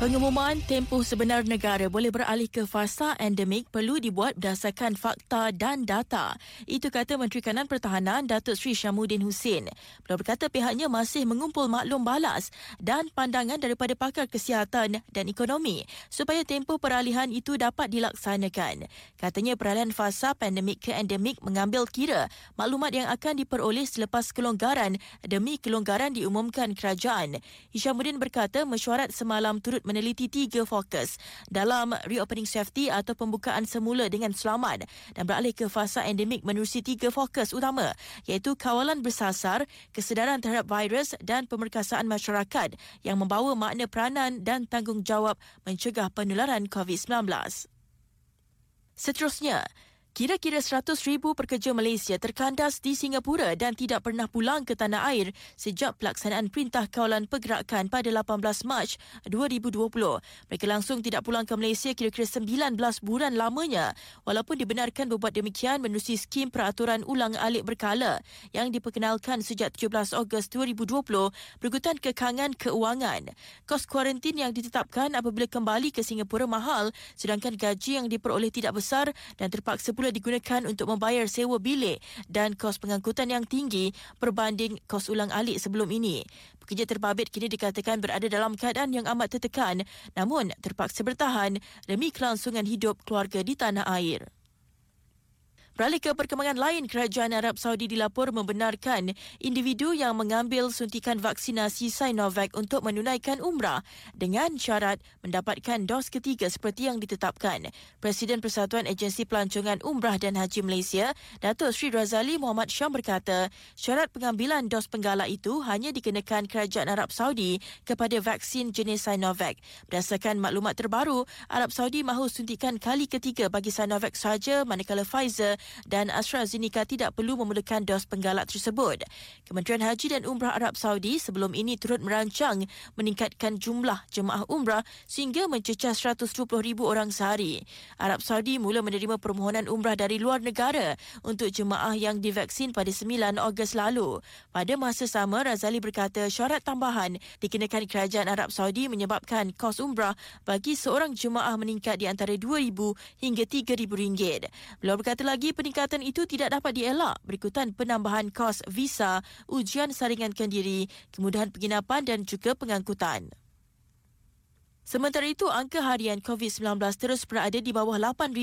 Pengumuman tempoh sebenar negara boleh beralih ke fasa endemik perlu dibuat berdasarkan fakta dan data. Itu kata Menteri Kanan Pertahanan Datuk Seri Syamuddin Hussein. Beliau berkata pihaknya masih mengumpul maklum balas dan pandangan daripada pakar kesihatan dan ekonomi supaya tempoh peralihan itu dapat dilaksanakan. Katanya peralihan fasa pandemik ke endemik mengambil kira maklumat yang akan diperoleh selepas kelonggaran demi kelonggaran diumumkan kerajaan. Hishamuddin berkata mesyuarat semalam turut meneliti tiga fokus dalam reopening safety atau pembukaan semula dengan selamat dan beralih ke fasa endemik menerusi tiga fokus utama iaitu kawalan bersasar, kesedaran terhadap virus dan pemerkasaan masyarakat yang membawa makna peranan dan tanggungjawab mencegah penularan COVID-19. Seterusnya, Kira-kira 100 ribu pekerja Malaysia terkandas di Singapura dan tidak pernah pulang ke tanah air sejak pelaksanaan Perintah Kawalan Pergerakan pada 18 Mac 2020. Mereka langsung tidak pulang ke Malaysia kira-kira 19 bulan lamanya walaupun dibenarkan berbuat demikian menerusi skim peraturan ulang alik berkala yang diperkenalkan sejak 17 Ogos 2020 berikutan kekangan keuangan. Kos kuarantin yang ditetapkan apabila kembali ke Singapura mahal sedangkan gaji yang diperoleh tidak besar dan terpaksa pula digunakan untuk membayar sewa bilik dan kos pengangkutan yang tinggi berbanding kos ulang alik sebelum ini. Pekerja terbabit kini dikatakan berada dalam keadaan yang amat tertekan namun terpaksa bertahan demi kelangsungan hidup keluarga di tanah air. Beralih ke perkembangan lain, Kerajaan Arab Saudi dilapor membenarkan individu yang mengambil suntikan vaksinasi Sinovac untuk menunaikan umrah dengan syarat mendapatkan dos ketiga seperti yang ditetapkan. Presiden Persatuan Agensi Pelancongan Umrah dan Haji Malaysia, Datuk Sri Razali Muhammad Syam berkata, syarat pengambilan dos penggalak itu hanya dikenakan Kerajaan Arab Saudi kepada vaksin jenis Sinovac. Berdasarkan maklumat terbaru, Arab Saudi mahu suntikan kali ketiga bagi Sinovac sahaja manakala Pfizer dan AstraZeneca tidak perlu memerlukan dos penggalak tersebut. Kementerian Haji dan Umrah Arab Saudi sebelum ini turut merancang meningkatkan jumlah jemaah umrah sehingga mencecah 120,000 orang sehari. Arab Saudi mula menerima permohonan umrah dari luar negara untuk jemaah yang divaksin pada 9 Ogos lalu. Pada masa sama, Razali berkata syarat tambahan dikenakan kerajaan Arab Saudi menyebabkan kos umrah bagi seorang jemaah meningkat di antara RM2,000 hingga RM3,000. Beliau berkata lagi peningkatan itu tidak dapat dielak berikutan penambahan kos visa, ujian saringan kendiri, kemudahan penginapan dan juga pengangkutan. Sementara itu, angka harian COVID-19 terus berada di bawah 8,000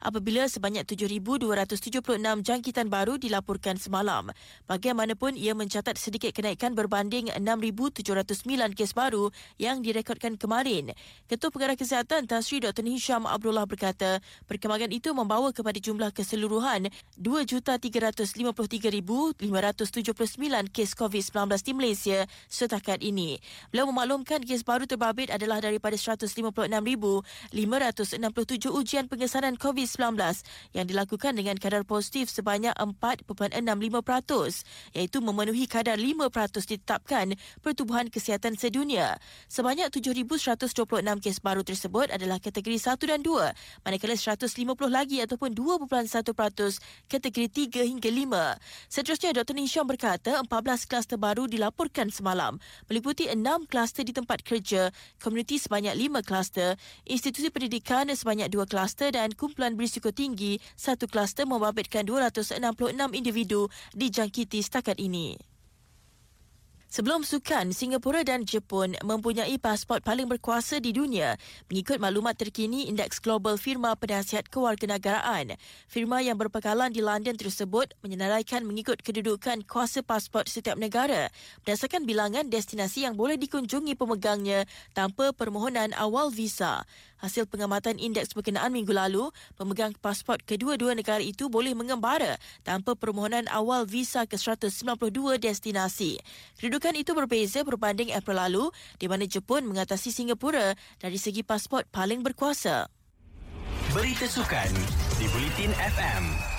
apabila sebanyak 7,276 jangkitan baru dilaporkan semalam. Bagaimanapun, ia mencatat sedikit kenaikan berbanding 6,709 kes baru yang direkodkan kemarin. Ketua Pengarah Kesihatan Tan Sri Dr. Hisham Abdullah berkata, perkembangan itu membawa kepada jumlah keseluruhan 2,353,579 kes COVID-19 di Malaysia setakat ini. Beliau memaklumkan kes baru terbabit adalah dari daripada 156,567 ujian pengesanan COVID-19 yang dilakukan dengan kadar positif sebanyak 4.65% iaitu memenuhi kadar 5% ditetapkan Pertubuhan Kesihatan Sedunia. Sebanyak 7,126 kes baru tersebut adalah kategori 1 dan 2 manakala 150 lagi ataupun 2.1% kategori 3 hingga 5. Seterusnya Dr. Nisham berkata 14 kluster baru dilaporkan semalam meliputi 6 kluster di tempat kerja, komuniti sebanyak lima kluster, institusi pendidikan sebanyak dua kluster dan kumpulan berisiko tinggi satu kluster membabitkan 266 individu dijangkiti setakat ini. Sebelum sukan, Singapura dan Jepun mempunyai pasport paling berkuasa di dunia mengikut maklumat terkini Indeks Global Firma Penasihat Kewarganegaraan. Firma yang berpekalan di London tersebut menyenaraikan mengikut kedudukan kuasa pasport setiap negara berdasarkan bilangan destinasi yang boleh dikunjungi pemegangnya tanpa permohonan awal visa. Hasil pengamatan indeks berkenaan minggu lalu, pemegang pasport kedua-dua negara itu boleh mengembara tanpa permohonan awal visa ke 192 destinasi. Kedudukan itu berbeza berbanding April lalu di mana Jepun mengatasi Singapura dari segi pasport paling berkuasa. Berita Sukan di Bulletin FM.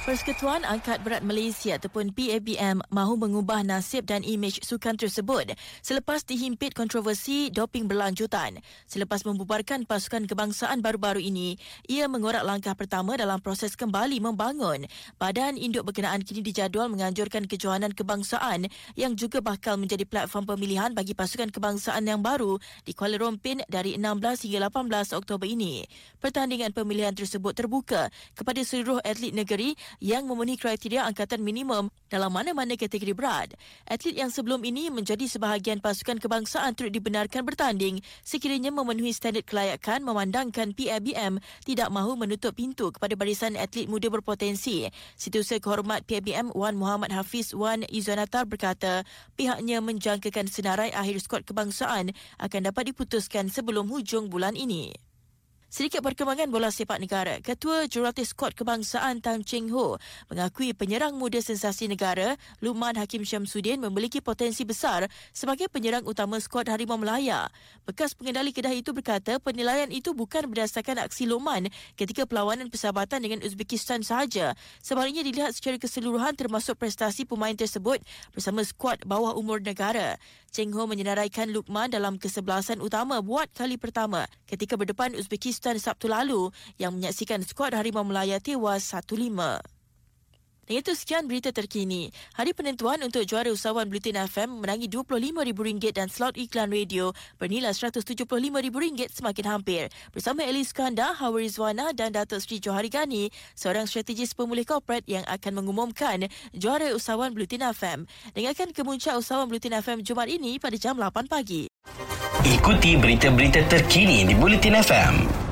Persekutuan Angkat Berat Malaysia ataupun PABM mahu mengubah nasib dan imej sukan tersebut selepas dihimpit kontroversi doping berlanjutan. Selepas membubarkan pasukan kebangsaan baru-baru ini, ia mengorak langkah pertama dalam proses kembali membangun. Badan Induk Berkenaan kini dijadual menganjurkan kejohanan kebangsaan yang juga bakal menjadi platform pemilihan bagi pasukan kebangsaan yang baru di Kuala Lumpur dari 16 hingga 18 Oktober ini. Pertandingan pemilihan tersebut terbuka kepada seluruh atlet negeri yang memenuhi kriteria angkatan minimum dalam mana-mana kategori berat. Atlet yang sebelum ini menjadi sebahagian pasukan kebangsaan turut dibenarkan bertanding sekiranya memenuhi standard kelayakan memandangkan PABM tidak mahu menutup pintu kepada barisan atlet muda berpotensi. Setiausaha kehormat PABM Wan Muhammad Hafiz Wan Izzuanatar berkata pihaknya menjangkakan senarai akhir skuad kebangsaan akan dapat diputuskan sebelum hujung bulan ini. Sedikit perkembangan bola sepak negara. Ketua Jurulatih Skot Kebangsaan Tan Cheng Ho mengakui penyerang muda sensasi negara Luman Hakim Syamsuddin memiliki potensi besar sebagai penyerang utama skuad Harimau Melaya. Bekas pengendali kedah itu berkata penilaian itu bukan berdasarkan aksi Luman ketika perlawanan persahabatan dengan Uzbekistan sahaja. Sebaliknya dilihat secara keseluruhan termasuk prestasi pemain tersebut bersama skuad bawah umur negara. Cheng Ho menyenaraikan Lukman dalam kesebelasan utama buat kali pertama ketika berdepan Uzbekistan Sabtu lalu yang menyaksikan skuad Harimau Melaya tewas 1-5. Dan itu sekian berita terkini. Hari penentuan untuk juara usahawan Bulletin FM menangi RM25,000 dan slot iklan radio bernilai RM175,000 semakin hampir. Bersama Elis Kanda, Hawa Rizwana dan Datuk Seri Johari Gani, seorang strategis pemulih korporat yang akan mengumumkan juara usahawan Bulletin FM. Dengarkan kemuncak usahawan Bulletin FM Jumaat ini pada jam 8 pagi. Ikuti berita-berita terkini di Bulletin FM.